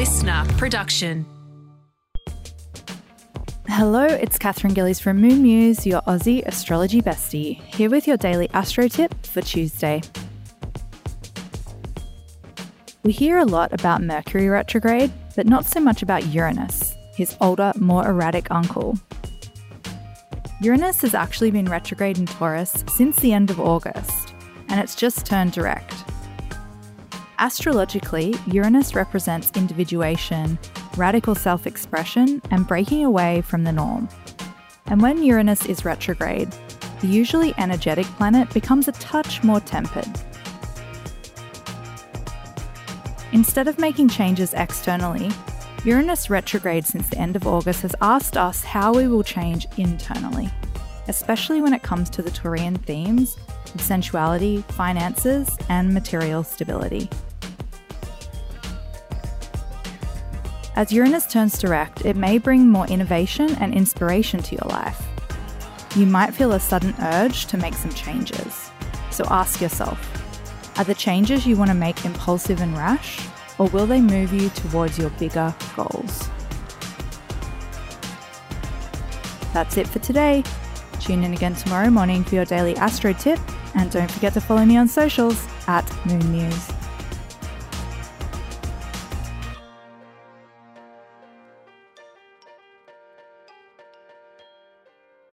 LiSTNR production. Hello, it's Katherine Gillies from Moon Muse, your Aussie astrology bestie, here with your daily astro tip for Tuesday. We hear a lot about Mercury retrograde, but not so much about Uranus, his older, more erratic uncle. Uranus has actually been retrograde in Taurus since the end of August, and it's just turned direct. Astrologically, Uranus represents individuation, radical self expression, and breaking away from the norm. And when Uranus is retrograde, the usually energetic planet becomes a touch more tempered. Instead of making changes externally, Uranus retrograde since the end of August has asked us how we will change internally, especially when it comes to the Taurian themes of sensuality, finances, and material stability. As Uranus turns direct, it may bring more innovation and inspiration to your life. You might feel a sudden urge to make some changes. So ask yourself are the changes you want to make impulsive and rash, or will they move you towards your bigger goals? That's it for today. Tune in again tomorrow morning for your daily astro tip, and don't forget to follow me on socials at Moon Muse.